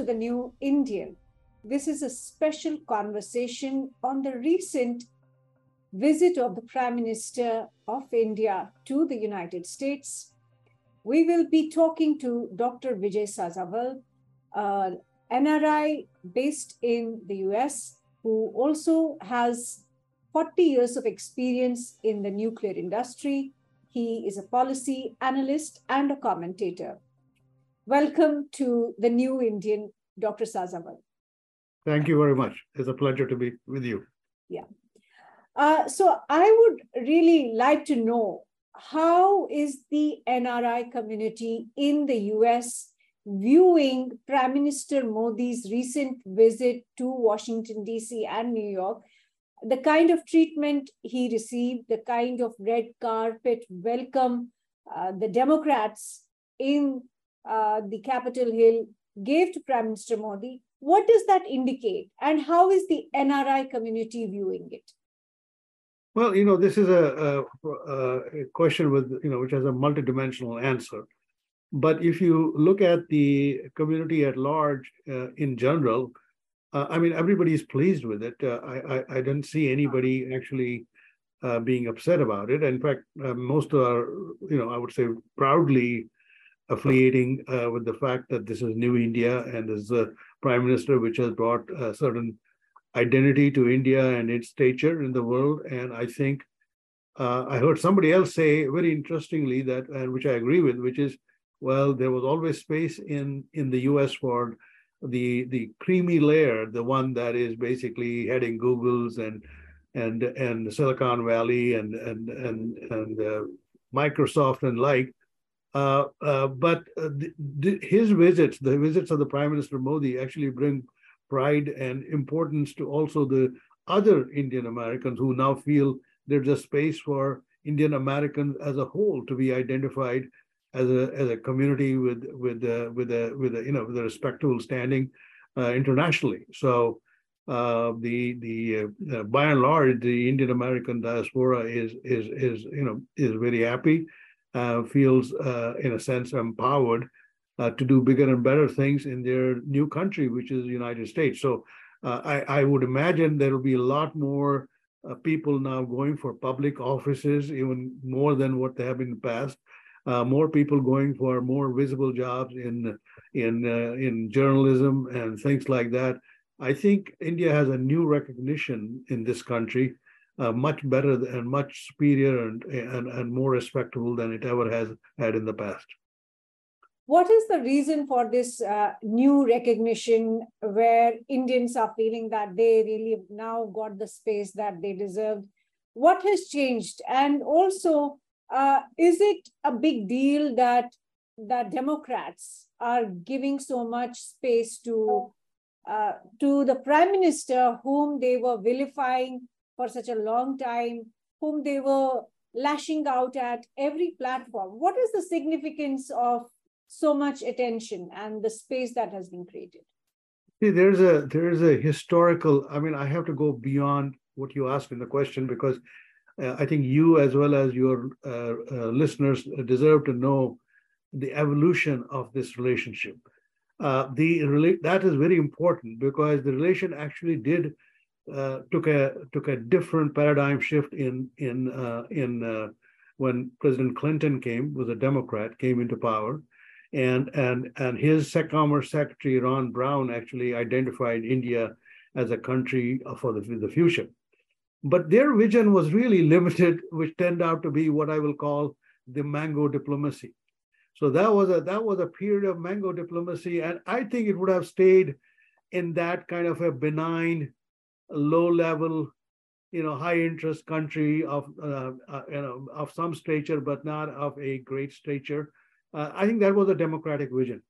to the New Indian. This is a special conversation on the recent visit of the Prime Minister of India to the United States. We will be talking to Dr. Vijay Sazawal, uh, NRI based in the US, who also has 40 years of experience in the nuclear industry. He is a policy analyst and a commentator. Welcome to the New Indian, Dr. Sazawal. Thank you very much. It's a pleasure to be with you. Yeah. Uh, so I would really like to know how is the NRI community in the US viewing Prime Minister Modi's recent visit to Washington, D.C. and New York, the kind of treatment he received, the kind of red carpet welcome uh, the Democrats in uh, the Capitol Hill gave to Prime Minister Modi, what does that indicate? And how is the NRI community viewing it? Well, you know, this is a, a, a question with, you know, which has a multidimensional answer. But if you look at the community at large uh, in general, uh, I mean, everybody is pleased with it. Uh, I, I, I didn't see anybody actually uh, being upset about it. In fact, uh, most are, you know, I would say proudly affiliating uh, with the fact that this is New India and is a prime minister which has brought a certain identity to India and its stature in the world. And I think uh, I heard somebody else say very interestingly that, and which I agree with, which is, well, there was always space in in the U.S. for the the creamy layer, the one that is basically heading Google's and and and Silicon Valley and and and and uh, Microsoft and like. Uh, uh, but uh, the, the, his visits, the visits of the Prime Minister Modi, actually bring pride and importance to also the other Indian Americans who now feel there's a space for Indian Americans as a whole to be identified as a as a community with with uh, with a with a you know with a respectable standing uh, internationally. So uh, the the uh, by and large the Indian American diaspora is is is you know is very happy feels uh, in a sense empowered uh, to do bigger and better things in their new country, which is the United States. So uh, I, I, would imagine there will be a lot more uh, people now going for public offices, even more than what they have in the past. Uh, more people going for more visible jobs in in in journalism and things like that. I think India has a new recognition in this country uh, much better and much superior and, and, and more respectable than it ever has had in the past. What is the reason for this uh, new recognition where Indians are feeling that they really now got the space that they deserved? What has changed? And also, uh, is it a big deal that that Democrats are giving so much space to uh, to the prime minister whom they were vilifying for such a long time, whom they were lashing out at every platform. What is the significance of so much attention and the space that has been created? See, there's a there's a historical. I mean, I have to go beyond what you asked in the question because uh, I think you, as well as your uh, uh, listeners, deserve to know the evolution of this relationship. Uh, the that is very important because the relation actually did uh, took a took a different paradigm shift in in uh, in uh, when President Clinton came was a Democrat came into power, and and and his Commerce Secretary Ron Brown actually identified India as a country for the, the future. But their vision was really limited, which turned out to be what I will call the mango diplomacy. So that was a that was a period of mango diplomacy, and I think it would have stayed in that kind of a benign low level, you know, high interest country of, uh, uh, you know, of some stature, but not of a great stature. Uh, I think that was a democratic vision.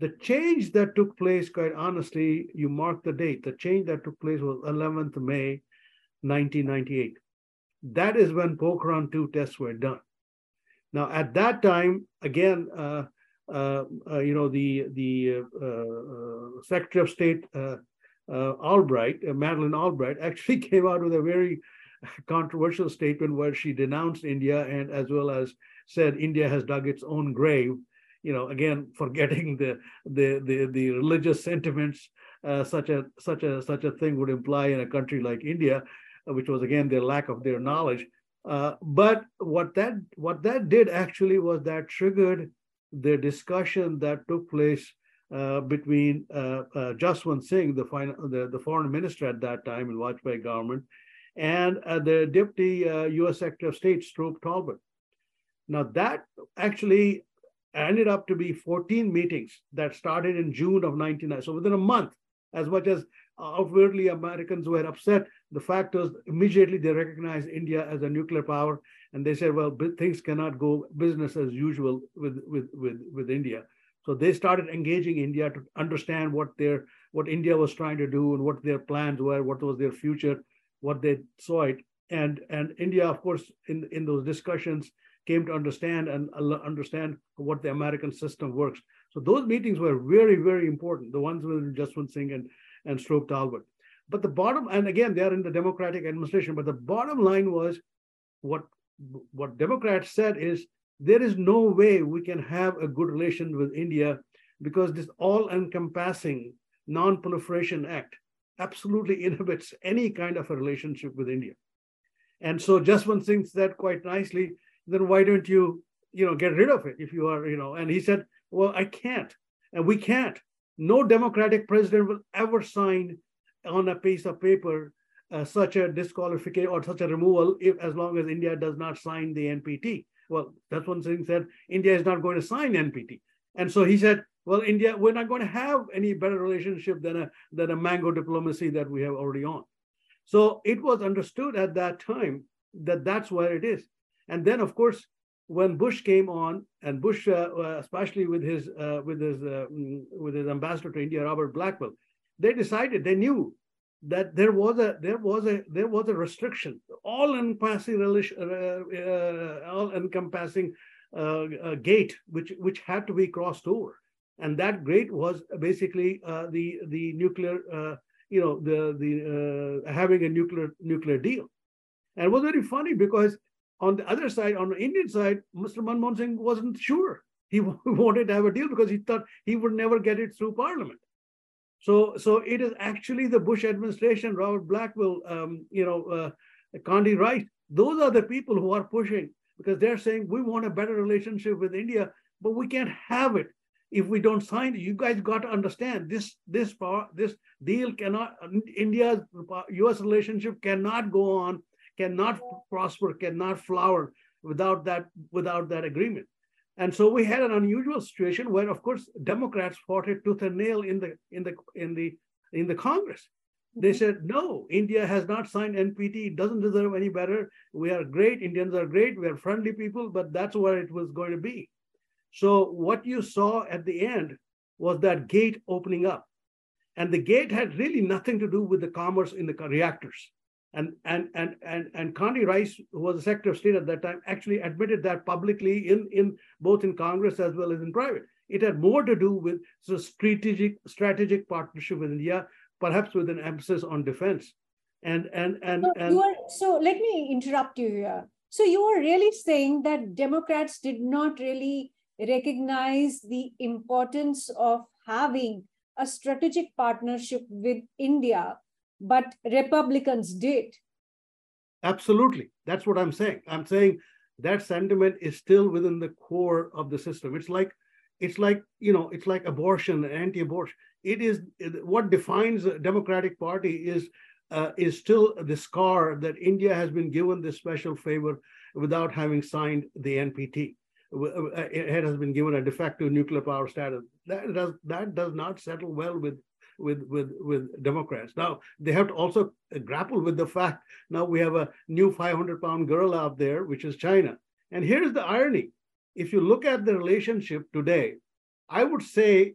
The change that took place, quite honestly, you mark the date, the change that took place was 11th May, 1998. That is when Pokhran 2 tests were done. Now, at that time, again, uh, uh, uh, you know, the the Secretary of State uh, Albright, uh, Madeleine Albright, actually came out with a very controversial statement where she denounced India and as well as said India has dug its own grave you know, again, forgetting the the the, the religious sentiments uh, such a such a such a thing would imply in a country like India, uh, which was again their lack of their knowledge. Uh, but what that what that did actually was that triggered the discussion that took place between uh, uh, Jaswant Singh, the, the, the, foreign minister at that time in Vajpayee government, and uh, the deputy U.S. Secretary of State, Strobe Talbott. Now that actually ended up to be 14 meetings that started in June of 1990. So within a month, as much as outwardly Americans were upset, the fact was immediately they recognized India as a nuclear power, and they said, well, things cannot go business as usual with with with, with India. So they started engaging India to understand what their what India was trying to do and what their plans were, what was their future, what they saw it, and and India, of course, in in those discussions came to understand and understand what the American system works. So those meetings were very, very important, the ones with Jaswant Singh and, and Strobe Talbott. But the bottom, and again, they are in the Democratic administration, but the bottom line was what, what Democrats said is there is no way we can have a good relation with India because this all-encompassing non-proliferation act absolutely inhibits any kind of a relationship with India. And so Jaswant Singh that quite nicely, then why don't you, you know, get rid of it if you are, you know, and he said, well, I can't, and we can't. No democratic president will ever sign on a piece of paper uh, such a disqualification or such a removal if as long as India does not sign the NPT. Well, that's one thing said India is not going to sign NPT. And so he said, well, India, we're not going to have any better relationship than a than a mango diplomacy that we have already on. So it was understood at that time that that's where it is. And then, of course, when Bush came on, and Bush, uh, uh, especially with his uh, with his uh, mm, with his ambassador to India, Robert Blackwill, they decided they knew that there was a there was a there was a restriction, all encompassing uh, uh, all encompassing uh, uh, gate, which which had to be crossed over, and that gate was basically uh, the the nuclear, you know, the the having a nuclear nuclear deal, and it was very funny because on the other side, on the Indian side, Mr. Manmohan Singh wasn't sure. He wanted to have a deal because he thought he would never get it through Parliament. So, so it is actually the Bush administration, Robert Blackwill, um, you know, uh, Condi Rice. Those are the people who are pushing because they're saying we want a better relationship with India, but we can't have it if we don't sign it. You guys got to understand this. This power, this deal cannot. India's U.S. relationship cannot go on cannot prosper, cannot flower without that, without that agreement. And so we had an unusual situation where, of course, Democrats fought it tooth and nail in the in the in the in the Congress. They mm-hmm. said, no, India has not signed NPT, it doesn't deserve any better. We are great, Indians are great, we are friendly people, but that's where it was going to be. So what you saw at the end was that gate opening up. And the gate had really nothing to do with the commerce in the reactors. And, and, and, and, and Condi Rice, who was the Secretary of State at that time, actually admitted that publicly in, in both in Congress as well as in private. It had more to do with so strategic strategic partnership with India, perhaps with an emphasis on defense. And and and, so, and are, so let me interrupt you here. So you are really saying that Democrats did not really recognize the importance of having a strategic partnership with India but Republicans did. Absolutely. That's what I'm saying. I'm saying that sentiment is still within the core of the system. It's like, it's like, you know, it's like abortion, anti-abortion. It is what defines the Democratic Party is uh, is still the scar that India has been given this special favor without having signed the NPT. Uh, it has been given a de facto nuclear power status. That does that does not settle well with with with with Democrats. Now they have to also grapple with the fact now we have a new 500 pound gorilla out there, which is China. And here's the irony: if you look at the relationship today, I would say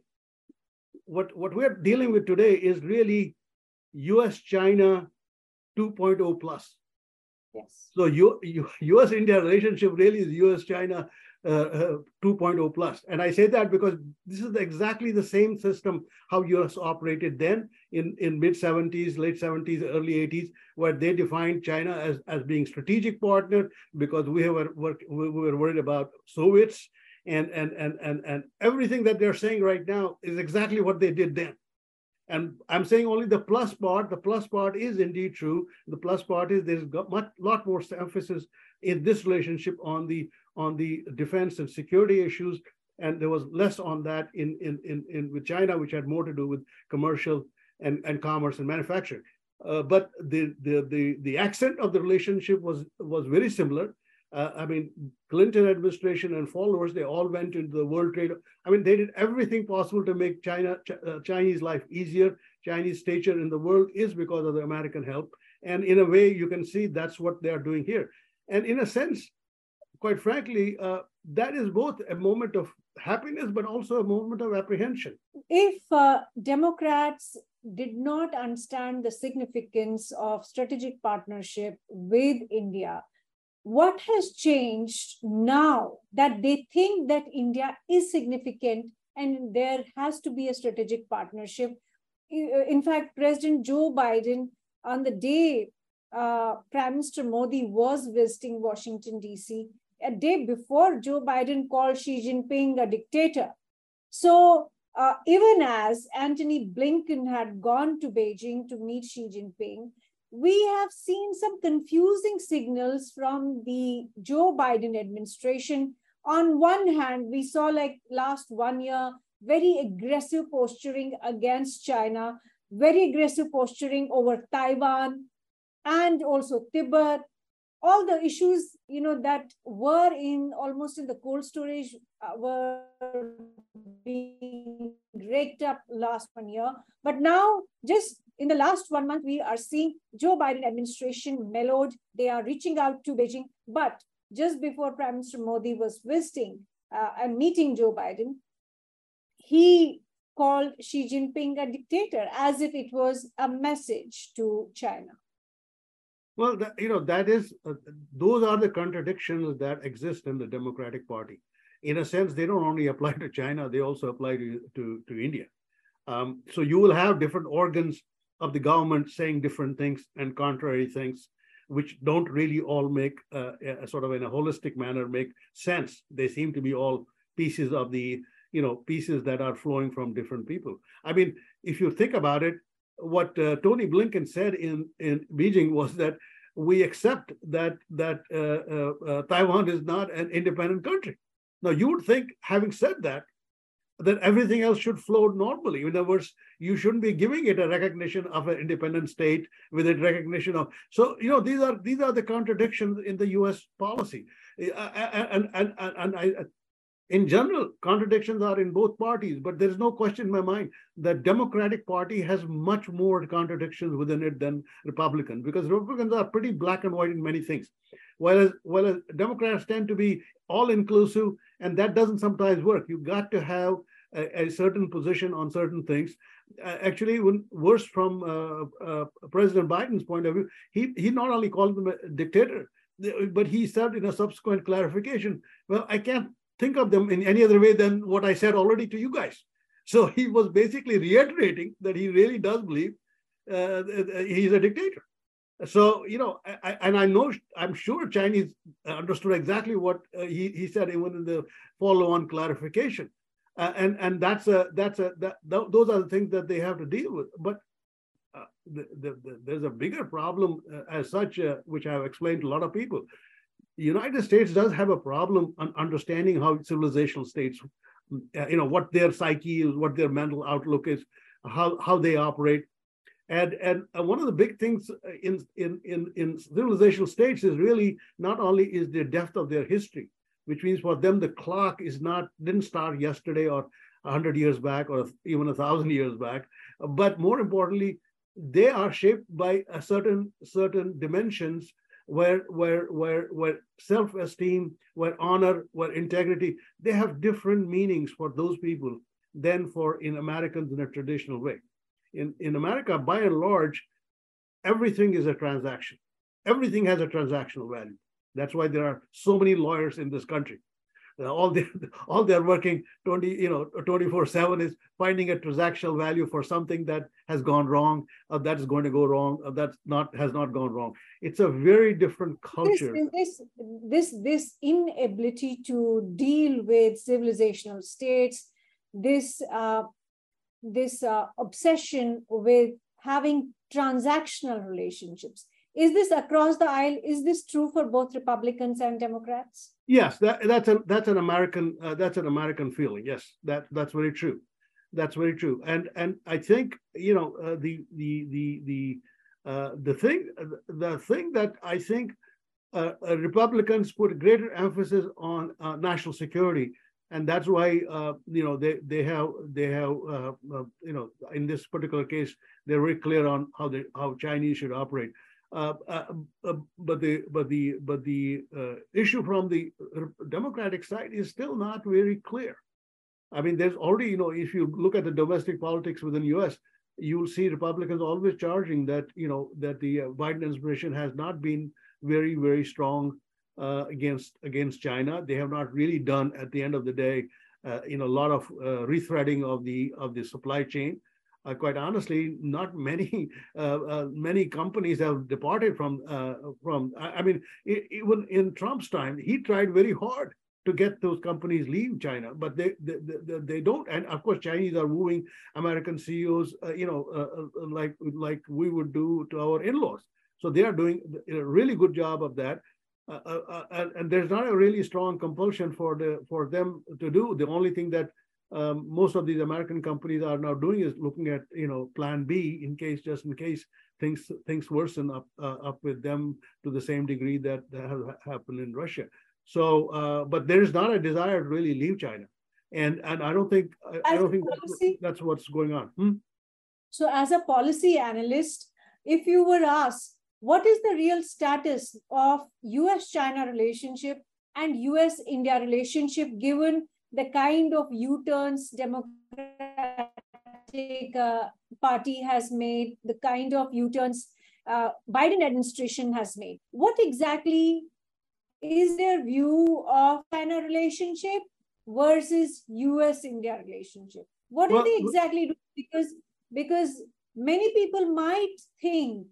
what what we're dealing with today is really U.S. China 2.0 plus. Yes. So U, U, U.S. India relationship really is U.S. China uh, uh 2.0 plus. And I say that because this is exactly the same system how US operated then in, in mid 70s, late 70s, early 80s, where they defined China as, as being strategic partner because we were, work, we were worried about Soviets And, and, and, and, and everything that they're saying right now is exactly what they did then. And I'm saying only the plus part. The plus part is indeed true. The plus part is there's got much lot more emphasis in this relationship on the on the defense and security issues, and there was less on that in in in, in with China, which had more to do with commercial and, and commerce and manufacturing. Uh, but the, the the the accent of the relationship was was very similar. Uh, I mean, Clinton administration and followers, they all went into the World Trade. I mean, they did everything possible to make China Ch uh, Chinese life easier. Chinese stature in the world is because of the American help. And in a way, you can see that's what they are doing here. And in a sense, quite frankly, uh, that is both a moment of happiness, but also a moment of apprehension. If uh, Democrats did not understand the significance of strategic partnership with India, what has changed now that they think that India is significant and there has to be a strategic partnership? In fact, President Joe Biden, on the day uh, Prime Minister Modi was visiting Washington, D.C., a day before Joe Biden called Xi Jinping a dictator. So, uh, even as Antony Blinken had gone to Beijing to meet Xi Jinping, we have seen some confusing signals from the Joe Biden administration. On one hand, we saw like last one year, very aggressive posturing against China, very aggressive posturing over Taiwan and also Tibet, all the issues you know that were in almost in the cold storage uh, were being raked up last one year but now just in the last one month, we are seeing Joe Biden administration mellowed. They are reaching out to Beijing. But just before Prime Minister Modi was visiting uh, and meeting Joe Biden, he called Xi Jinping a dictator as if it was a message to China. Well, that, you know, that is, uh, those are the contradictions that exist in the Democratic Party. In a sense, they don't only apply to China, they also apply to, to, to India. Um, so you will have different organs of the government saying different things and contrary things, which don't really all make uh, a, sort of in a holistic manner make sense. They seem to be all pieces of the you know pieces that are flowing from different people. I mean, if you think about it, what uh, Tony Blinken said in in Beijing was that we accept that that uh, uh, uh Taiwan is not an independent country. Now you would think, having said that, that everything else should flow normally. In other words, you shouldn't be giving it a recognition of an independent state with a recognition of. So you know these are these are the contradictions in the U.S. policy, and and and, and I. In general, contradictions are in both parties, but there is no question in my mind that Democratic Party has much more contradictions within it than Republican, because Republicans are pretty black and white in many things, whereas whereas Democrats tend to be all inclusive and that doesn't sometimes work. You've got to have a, a certain position on certain things. Uh, actually, when, worse from uh, uh, President Biden's point of view, he, he not only called them a dictator, but he said in a subsequent clarification, well, I can't think of them in any other way than what I said already to you guys. So he was basically reiterating that he really does believe uh, he's a dictator. So you know, I, and I know I'm sure Chinese understood exactly what uh, he he said even in the follow-on clarification, uh, and and that's a that's a that, those are the things that they have to deal with. But uh, the, the, the, there's a bigger problem uh, as such, uh, which I've explained to a lot of people. The United States does have a problem on understanding how civilizational states, uh, you know, what their psyche is, what their mental outlook is, how how they operate. And and one of the big things in in in in civilizational states is really not only is the depth of their history, which means for them the clock is not didn't start yesterday or hundred years back or even a thousand years back, but more importantly, they are shaped by a certain certain dimensions where where where where self-esteem, where honor, where integrity, they have different meanings for those people than for in Americans in a traditional way in, in America, by and large, everything is a transaction. Everything has a transactional value. That's why there are so many lawyers in this country. all they all they're working 20 you know 24 7 is finding a transactional value for something that has gone wrong or that is going to go wrong or that's not has not gone wrong. It's a very different culture. this this this inability to deal with civilizational states this uh, this uh, obsession with having transactional relationships is this across the aisle? Is this true for both Republicans and Democrats? Yes, that, that's a that's an American uh, that's an American feeling. Yes, that that's very true. That's very true. And and I think you know uh, the the the the uh, the thing the thing that I think uh, uh, Republicans put greater emphasis on uh, national security, and that's why you know they they have they have you know in this particular case they're very clear on how the how Chinese should operate uh, uh, uh, but the but the but the uh, issue from the Democratic side is still not very clear. I mean, there's already you know if you look at the domestic politics within the U.S., you'll see Republicans always charging that you know that the uh, Biden administration has not been very very strong uh, against against China. They have not really done at the end of the day, you know, a lot of rethreading of the of the supply chain uh, quite honestly, not many uh, uh, many companies have departed from uh, from. I mean, even in Trump's time, he tried very hard to get those companies leave China, but they they, they, they don't. And of course, Chinese are wooing American CEOs, uh, you know, uh, like like we would do to our in-laws. So they are doing a really good job of that. and, and there's not a really strong compulsion for the for them to do. The only thing that um, most of these American companies are now doing is looking at you know plan B in case just in case things things worsen up uh, up with them to the same degree that, that has happened in Russia. So, uh, but there is not a desire to really leave China, and and I don't think I, I don't think policy, that's, what's going on. Hmm? So, as a policy analyst, if you were asked what is the real status of U.S.-China relationship and U.S.-India relationship given the kind of U-turns Democratic uh, Party has made, the kind of U-turns uh, Biden administration has made. What exactly is their view of China relationship versus U.S.-India relationship? What well, do they exactly do? Because because many people might think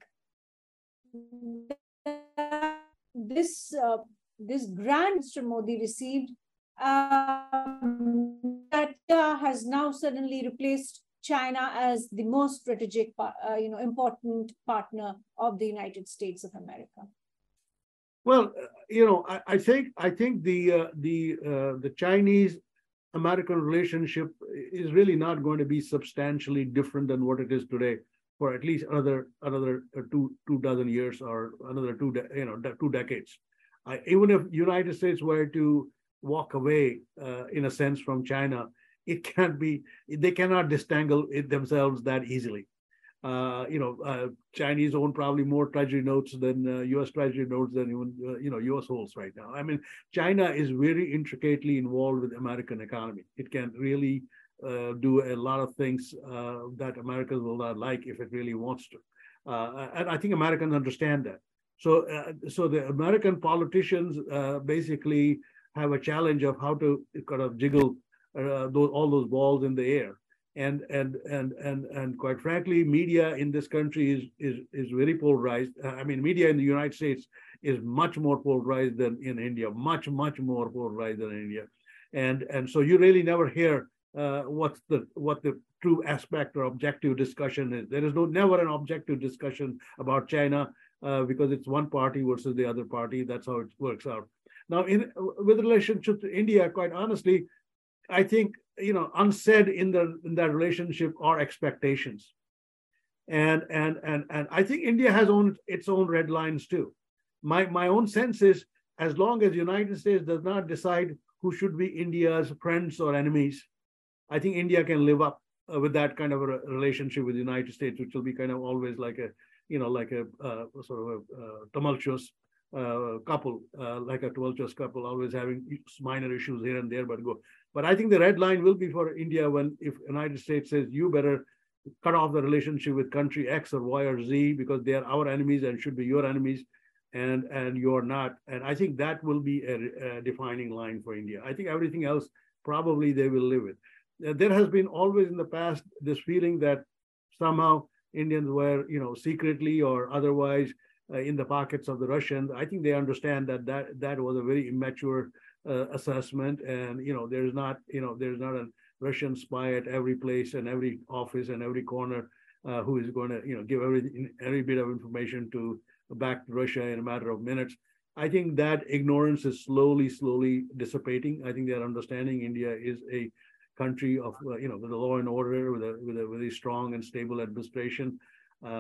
this uh, this grant Mr. Modi received um, that has now suddenly replaced China as the most strategic, uh, you know, important partner of the United States of America? Well, uh, you know, I, I, think I think the uh, the uh, the Chinese American relationship is really not going to be substantially different than what it is today for at least another another uh, two two dozen years or another two you know two decades. Even if United States were to walk away, uh, in a sense, from China, it can't be, they cannot disentangle themselves that easily. Uh, you know, uh, Chinese own probably more treasury notes than uh, U.S. treasury notes than even uh, you know U.S. holds right now. I mean, China is very intricately involved with American economy. It can really uh, do a lot of things uh, that Americans will not like if it really wants to, and I think Americans understand that. So, so the American politicians basically have a challenge of how to kind of jiggle uh, those, all those balls in the air. And and and and and quite frankly, media in this country is is is very polarized. Uh, I mean, media in the United States is much more polarized than in India, much much more polarized than India, and and so you really never hear uh, what's the what the true aspect or objective discussion is. There is no never an objective discussion about China uh, because it's one party versus the other party. That's how it works out. Now, in with relationship to India, quite honestly, I think you know unsaid in the in that relationship are expectations, and and and and I think India has own its own red lines too. My my own sense is as long as the United States does not decide who should be India's friends or enemies, I think India can live up uh, with that kind of a relationship with the United States, which will be kind of always like a you know like a uh, sort of a uh, tumultuous uh, couple, uh, like a tumultuous couple, always having minor issues here and there, but go. But I think the red line will be for India when if United States says you better cut off the relationship with country X or Y or Z because they are our enemies and should be your enemies. and and you're not. And I think that will be a, a defining line for India. I think everything else probably they will live with. Uh, there has been always in the past this feeling that somehow Indians were, you know, secretly or otherwise in the pockets of the Russians. I think they understand that that that was a very immature uh, assessment, and you know, there's not, you know, there's not a Russian spy at every place and every office and every corner uh, who is going to, you know, give every every bit of information to back Russia in a matter of minutes. I think that ignorance is slowly, slowly dissipating. I think they're understanding India is a country of uh, you know with a law and order, with a with a very strong and stable administration, uh,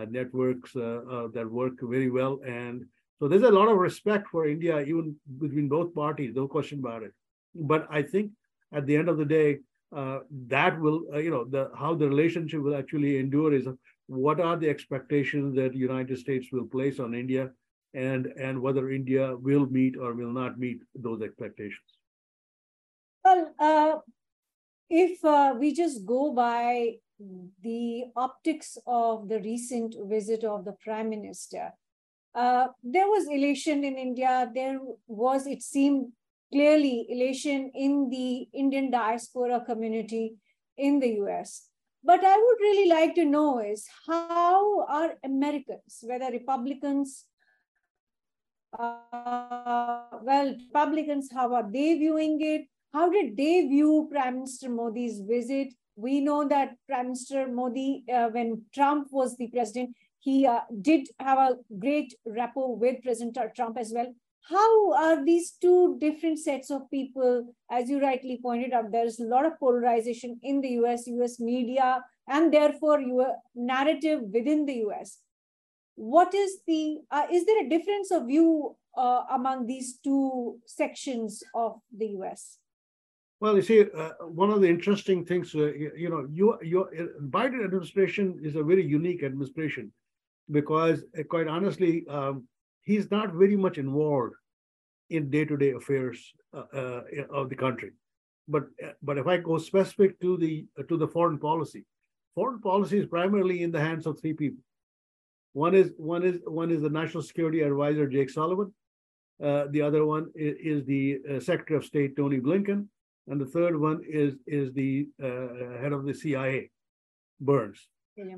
networks uh, uh, that work very well, and so there's a lot of respect for India even between both parties, no question about it. But I think at the end of the day, uh, that will uh, you know the how the relationship will actually endure is what are the expectations that the United States will place on India and and whether India will meet or will not meet those expectations. Well, uh, if uh, we just go by the optics of the recent visit of the prime minister, uh, there was elation in India. There was, it seemed clearly, elation in the Indian diaspora community in the US. But I would really like to know is how are Americans, whether Republicans, uh, well, Republicans, how are they viewing it? How did they view Prime Minister Modi's visit? We know that Prime Minister Modi, uh, when Trump was the president, he uh, did have a great rapport with President Trump as well. How are these two different sets of people, as you rightly pointed out, there's a lot of polarization in the US, US media, and therefore your narrative within the US. What is the, uh, is there a difference of view uh, among these two sections of the US? Well, you see, uh, one of the interesting things, uh, you, you, know, your your uh, Biden administration is a very unique administration because, uh, quite honestly, um, he's not very much involved in day-to-day affairs uh, uh, of the country. But but if I go specific to the to the foreign policy, foreign policy is primarily in the hands of three people. One is one is one is the national security advisor Jake Sullivan. the other one is, is the Secretary of State Tony Blinken and the third one is is the uh, head of the CIA, Burns.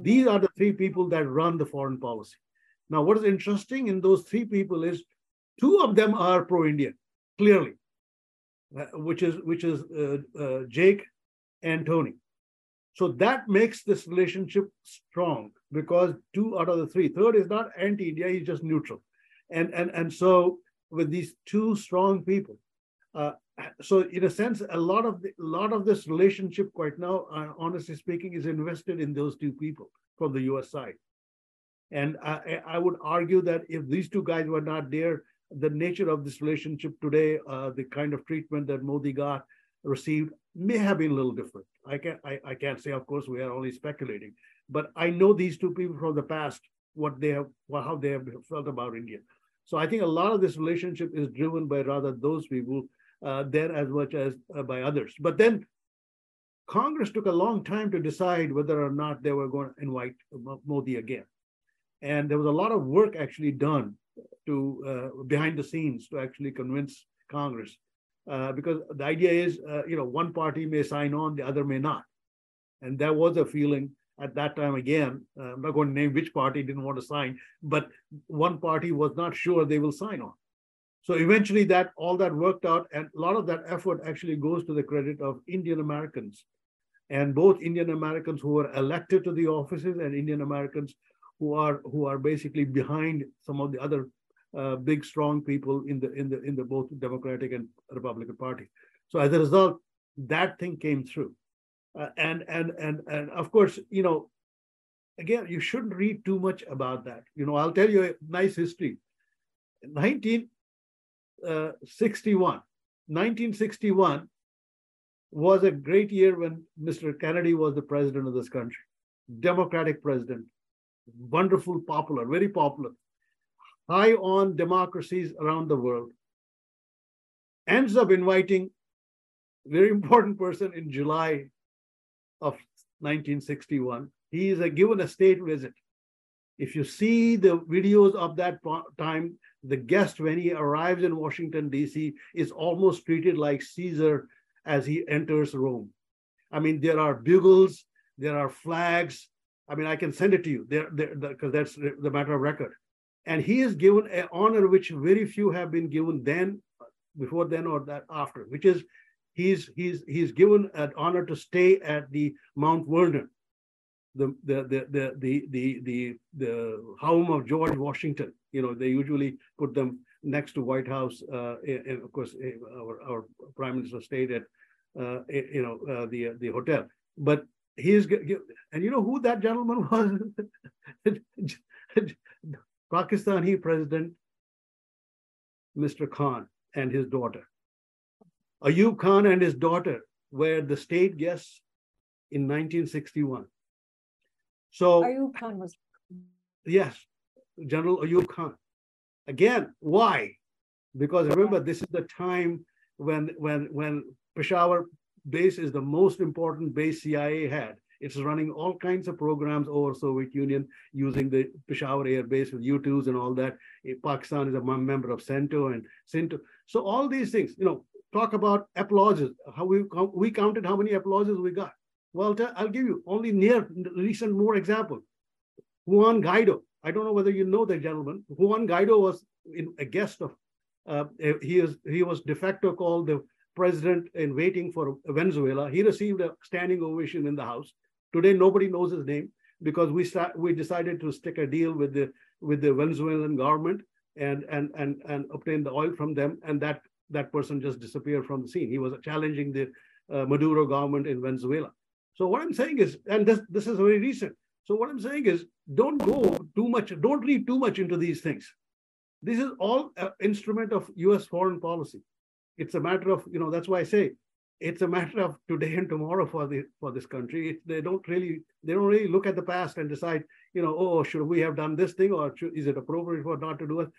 These are the three people that run the foreign policy. Now, what is interesting in those three people is two of them are pro-Indian, clearly, uh, which is which is uh, uh, Jake and Tony. So that makes this relationship strong because two out of the three. Third is not anti-India; he's just neutral, and and and so with these two strong people, uh, so in a sense, a lot of the, lot of this relationship right now, uh, honestly speaking, is invested in those two people from the U.S. side. And I, I would argue that if these two guys were not there, the nature of this relationship today, uh, the kind of treatment that Modi got received, may have been a little different. I can't I, I can't say, of course, we are only speculating, but I know these two people from the past, what they have, how they have felt about India. So I think a lot of this relationship is driven by rather those people uh, there as much as uh, by others. But then Congress took a long time to decide whether or not they were going to invite Modi again. And there was a lot of work actually done to uh, behind the scenes to actually convince Congress. Uh, because the idea is, uh, you know, one party may sign on, the other may not. And there was a feeling at that time again, uh, I'm not going to name which party didn't want to sign, but one party was not sure they will sign on. So eventually that all that worked out and a lot of that effort actually goes to the credit of Indian Americans and both Indian Americans who were elected to the offices and Indian Americans who are who are basically behind some of the other uh, big strong people in the in the in the both Democratic and Republican Party. So as a result, that thing came through, uh, and and and and of course, you know, again, you shouldn't read too much about that. You know, I'll tell you a nice history. 19 uh, 61. 1961 was a great year when Mr. Kennedy was the president of this country. Democratic president, wonderful, popular, very popular, high on democracies around the world. Ends up inviting very important person in July of 1961. He is a, given a state visit. If you see the videos of that time, the guest, when he arrives in Washington, D.C., is almost treated like Caesar as he enters Rome. I mean, there are bugles, there are flags. I mean, I can send it to you there because that's the matter of record. And he is given an honor which very few have been given then, before then, or that after, which is he's he's he's given an honor to stay at the Mount Vernon, the the the the the the the, home of George Washington. You know, they usually put them next to White House. Uh, and of course, eh, our, our prime minister stayed at uh, eh, you know uh, the the hotel. But he is, and you know who that gentleman was? Pakistani president, Mr. Khan, and his daughter. Ayub Khan and his daughter were the state guests in 1961. So Ayub Khan was. Yes, General Ayub Khan. Again, why? Because remember, this is the time when when when Peshawar base is the most important base CIA had. It's running all kinds of programs over Soviet Union using the Peshawar Air Base with U-2s and all that. Eh, Pakistan is a member of SEATO and CENTO. So all these things, you know, talk about applauses. How we we counted how many applauses we got. Well, I'll give you only near recent more example. Juan Guaido. I don't know whether you know that gentleman. Juan Guaido was in, a guest of. Uh, he is he was de facto called the president in waiting for Venezuela. He received a standing ovation in the House. Today, nobody knows his name because we we decided to stick a deal with the with the Venezuelan government and and and and obtain the oil from them, and that that person just disappeared from the scene. He was challenging the uh, Maduro government in Venezuela. So what I'm saying is, and this this is very recent. So what I'm saying is, don't go too much, don't read too much into these things. This is all an instrument of U.S. foreign policy. It's a matter of, you know, that's why I say it's a matter of today and tomorrow for the for this country. It, they don't really they don't really look at the past and decide, you know, oh, should we have done this thing or should, is it appropriate for not to do it?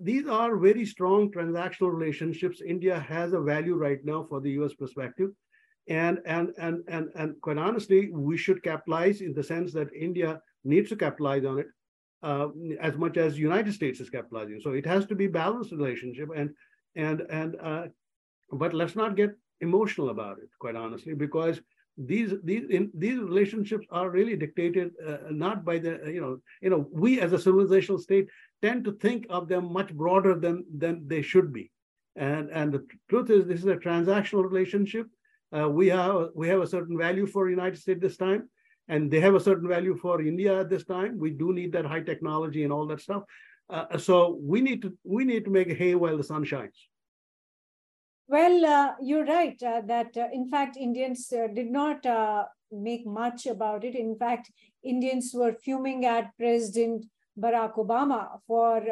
These are very strong transactional relationships. India has a value right now for the U.S. perspective, and and and and and quite honestly, we should capitalize in the sense that India needs to capitalize on it uh, as much as United States is capitalizing. So it has to be balanced relationship, and and and uh, but let's not get emotional about it, quite honestly, because these these in, these relationships are really dictated uh, not by the you know you know we as a civilizational state tend to think of them much broader than than they should be and and the truth is this is a transactional relationship uh, we have we have a certain value for united states this time and they have a certain value for india at this time. We do need that high technology and all that stuff. Uh, so we need to we need to make hay while the sun shines. Well, uh, you're right uh, that uh, in fact Indians uh, did not make much about it. In fact, Indians were fuming at President Barack Obama for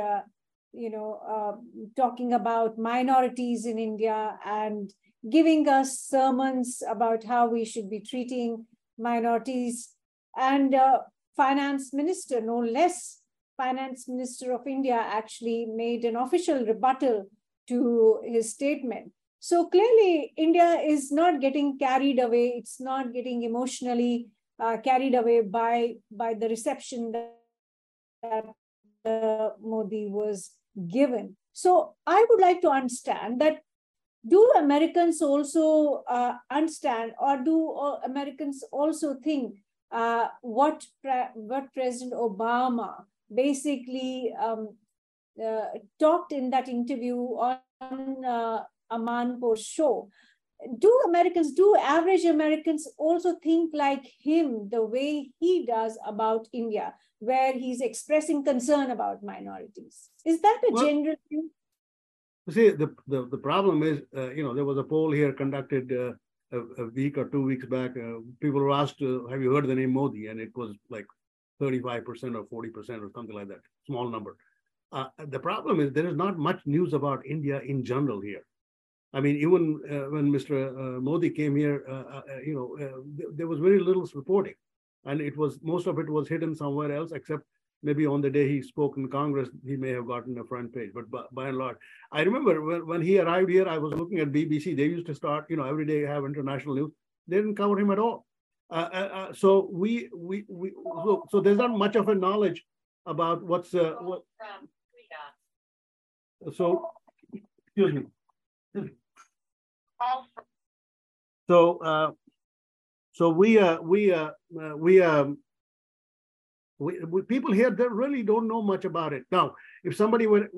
you know talking about minorities in India and giving us sermons about how we should be treating minorities. And finance minister, no less, finance minister of India actually made an official rebuttal to his statement. So clearly, India is not getting carried away. It's not getting emotionally uh, carried away by, by the reception that uh, Modi was given. So I would like to understand that do Americans also uh, understand or do uh, Americans also think uh, what, pre- what President Obama basically um, uh, talked in that interview on uh, Amanpour show. Do Americans, do average Americans also think like him the way he does about India, where he's expressing concern about minorities? Is that a well, general view? See, the, the, the problem is, uh, you know, there was a poll here conducted uh, a, a, week or two weeks back. Uh, people were asked, uh, have you heard the name Modi? And it was like 35% or 40% or something like that, small number. Uh, the problem is there is not much news about India in general here. I mean, even uh, when Mr. Modi came here, you know, th there was very little reporting, and it was most of it was hidden somewhere else, except maybe on the day he spoke in Congress, he may have gotten a front page. But by, by and large, I remember when, when he arrived here, I was looking at BBC. They used to start, you know, every day have international news. They didn't cover him at all. so we we we so, so there's not much of a knowledge about what's what so, excuse me. So, uh, so we, uh, we, uh, uh, we, um, we, we, people here that really don't know much about it. Now, if somebody would,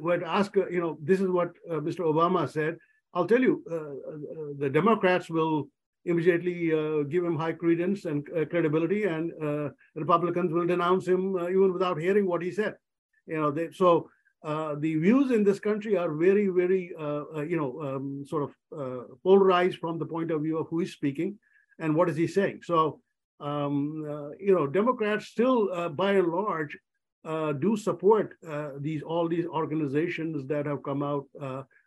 would ask, uh, you know, this is what uh, Mr. Obama said, I'll tell you, uh, uh, the Democrats will immediately uh, give him high credence and credibility, and Republicans will denounce him even without hearing what he said. You know, they, so uh, the views in this country are very, very, uh, uh, you know, um, sort of polarized from the point of view of who is speaking and what is he saying. So, um, you know, Democrats still, by and large, do support these all these organizations that have come out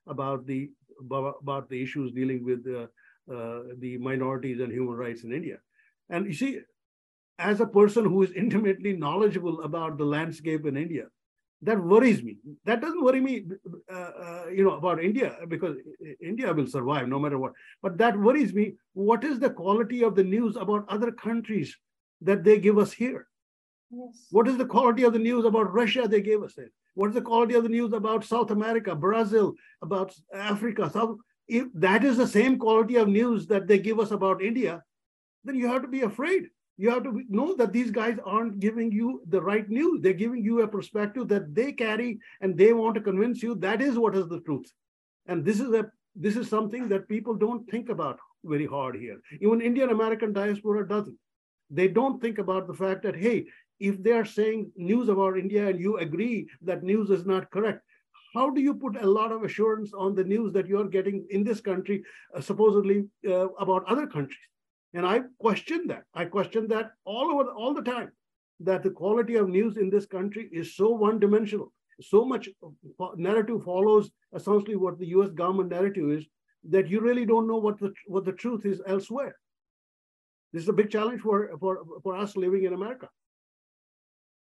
about the about the issues dealing with uh, uh, the minorities and human rights in India. And you see, as a person who is intimately knowledgeable about the landscape in India, that worries me. That doesn't worry me, uh, uh, you know, about India because India will survive no matter what. But that worries me. What is the quality of the news about other countries that they give us here? Yes. What is the quality of the news about Russia they gave us there? What is the quality of the news about South America, Brazil, about Africa? South, if that is the same quality of news that they give us about India, then you have to be afraid. You have to know that these guys aren't giving you the right news. They're giving you a perspective that they carry and they want to convince you that is what is the truth. And this is a this is something that people don't think about very hard here. Even Indian American diaspora doesn't. They don't think about the fact that, hey, if they are saying news about India and you agree that news is not correct, how do you put a lot of assurance on the news that you're getting in this country, uh, supposedly uh, about other countries? And I question that. I question that all over all the time. That the quality of news in this country is so one-dimensional. So much narrative follows essentially what the U.S. government narrative is that you really don't know what the what the truth is elsewhere. This is a big challenge for for for us living in America.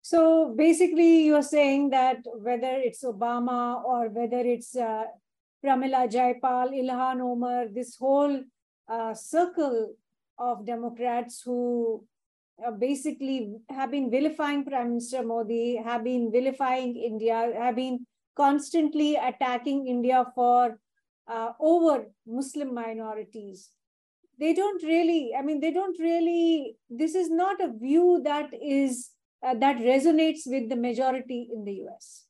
So basically, you're saying that whether it's Obama or whether it's uh, Pramila Jayapal, Ilhan Omar, this whole uh, circle of Democrats who uh, basically have been vilifying Prime Minister Modi, have been vilifying India, have been constantly attacking India for uh, over Muslim minorities. They don't really, I mean, they don't really, this is not a view that is uh, that resonates with the majority in the US.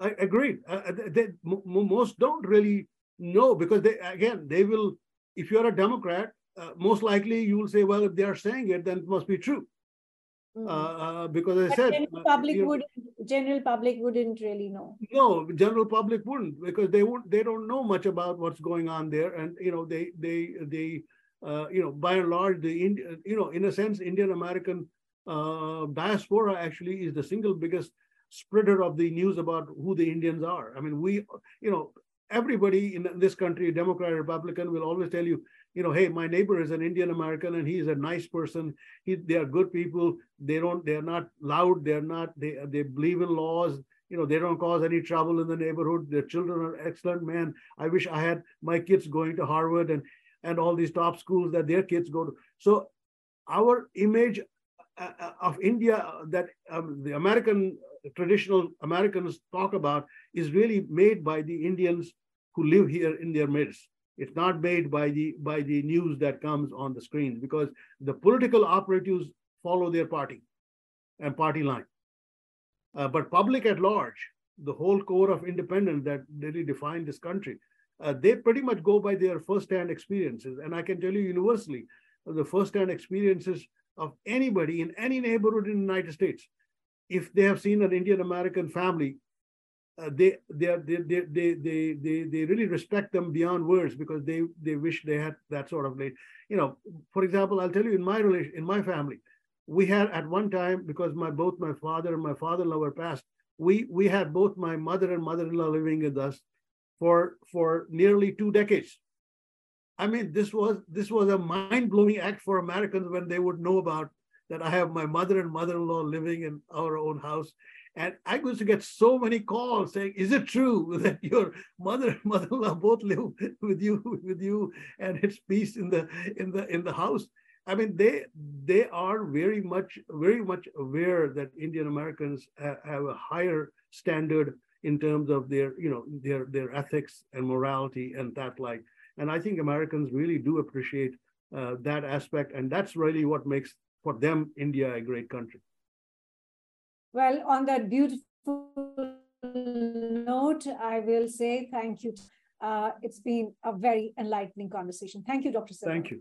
I agree. Uh, uh they, most don't really know because they again they will. If you're a Democrat, uh, most likely you will say, well, if they are saying it, then it must be true. Mm-hmm. Uh, because I but said, general public would general public wouldn't really know. No, general public wouldn't because they would they don't know much about what's going on there, and you know they they they you know by and large the Indian you know in a sense Indian American uh, diaspora actually is the single biggest spreader of the news about who the Indians are. I mean, we, you know, everybody in this country, Democrat, Republican, will always tell you, you know, hey, my neighbor is an Indian American and he's a nice person. He, they are good people. They don't, they're not loud. They're not, they, they believe in laws. You know, they don't cause any trouble in the neighborhood. Their children are excellent, man. I wish I had my kids going to Harvard and, and all these top schools that their kids go to. So our image uh, uh, of India uh, that um, the American traditional Americans talk about is really made by the Indians who live here in their midst. It's not made by the by the news that comes on the screen because the political operatives follow their party and party line. Uh, but public at large, the whole core of independence that really defined this country, uh, they pretty much go by their first-hand experiences. And I can tell you universally, the first-hand experiences of anybody in any neighborhood in the United States, if they have seen an Indian American family, uh, they, they, they, they, they, they, they, they really respect them beyond words because they, they wish they had that sort of late. You know, for example, I'll tell you in my relation, in my family, we had at one time, because my both my father and my father-in-law were passed, we, we had both my mother and mother-in-law living with us for, for nearly two decades. I mean, this was this was a mind-blowing act for Americans when they would know about that I have my mother and mother-in-law living in our own house. And I used to get so many calls saying, is it true that your mother and mother-in-law both live with you, with you, and it's peace in the in the in the house? I mean, they they are very much very much aware that Indian Americans have a higher standard in terms of their, you know, their their ethics and morality and that like. And I think Americans really do appreciate uh, that aspect, and that's really what makes for them India a great country. Well, on that beautiful note, I will say thank you. Uh, it's been a very enlightening conversation. Thank you, Dr. Thank you.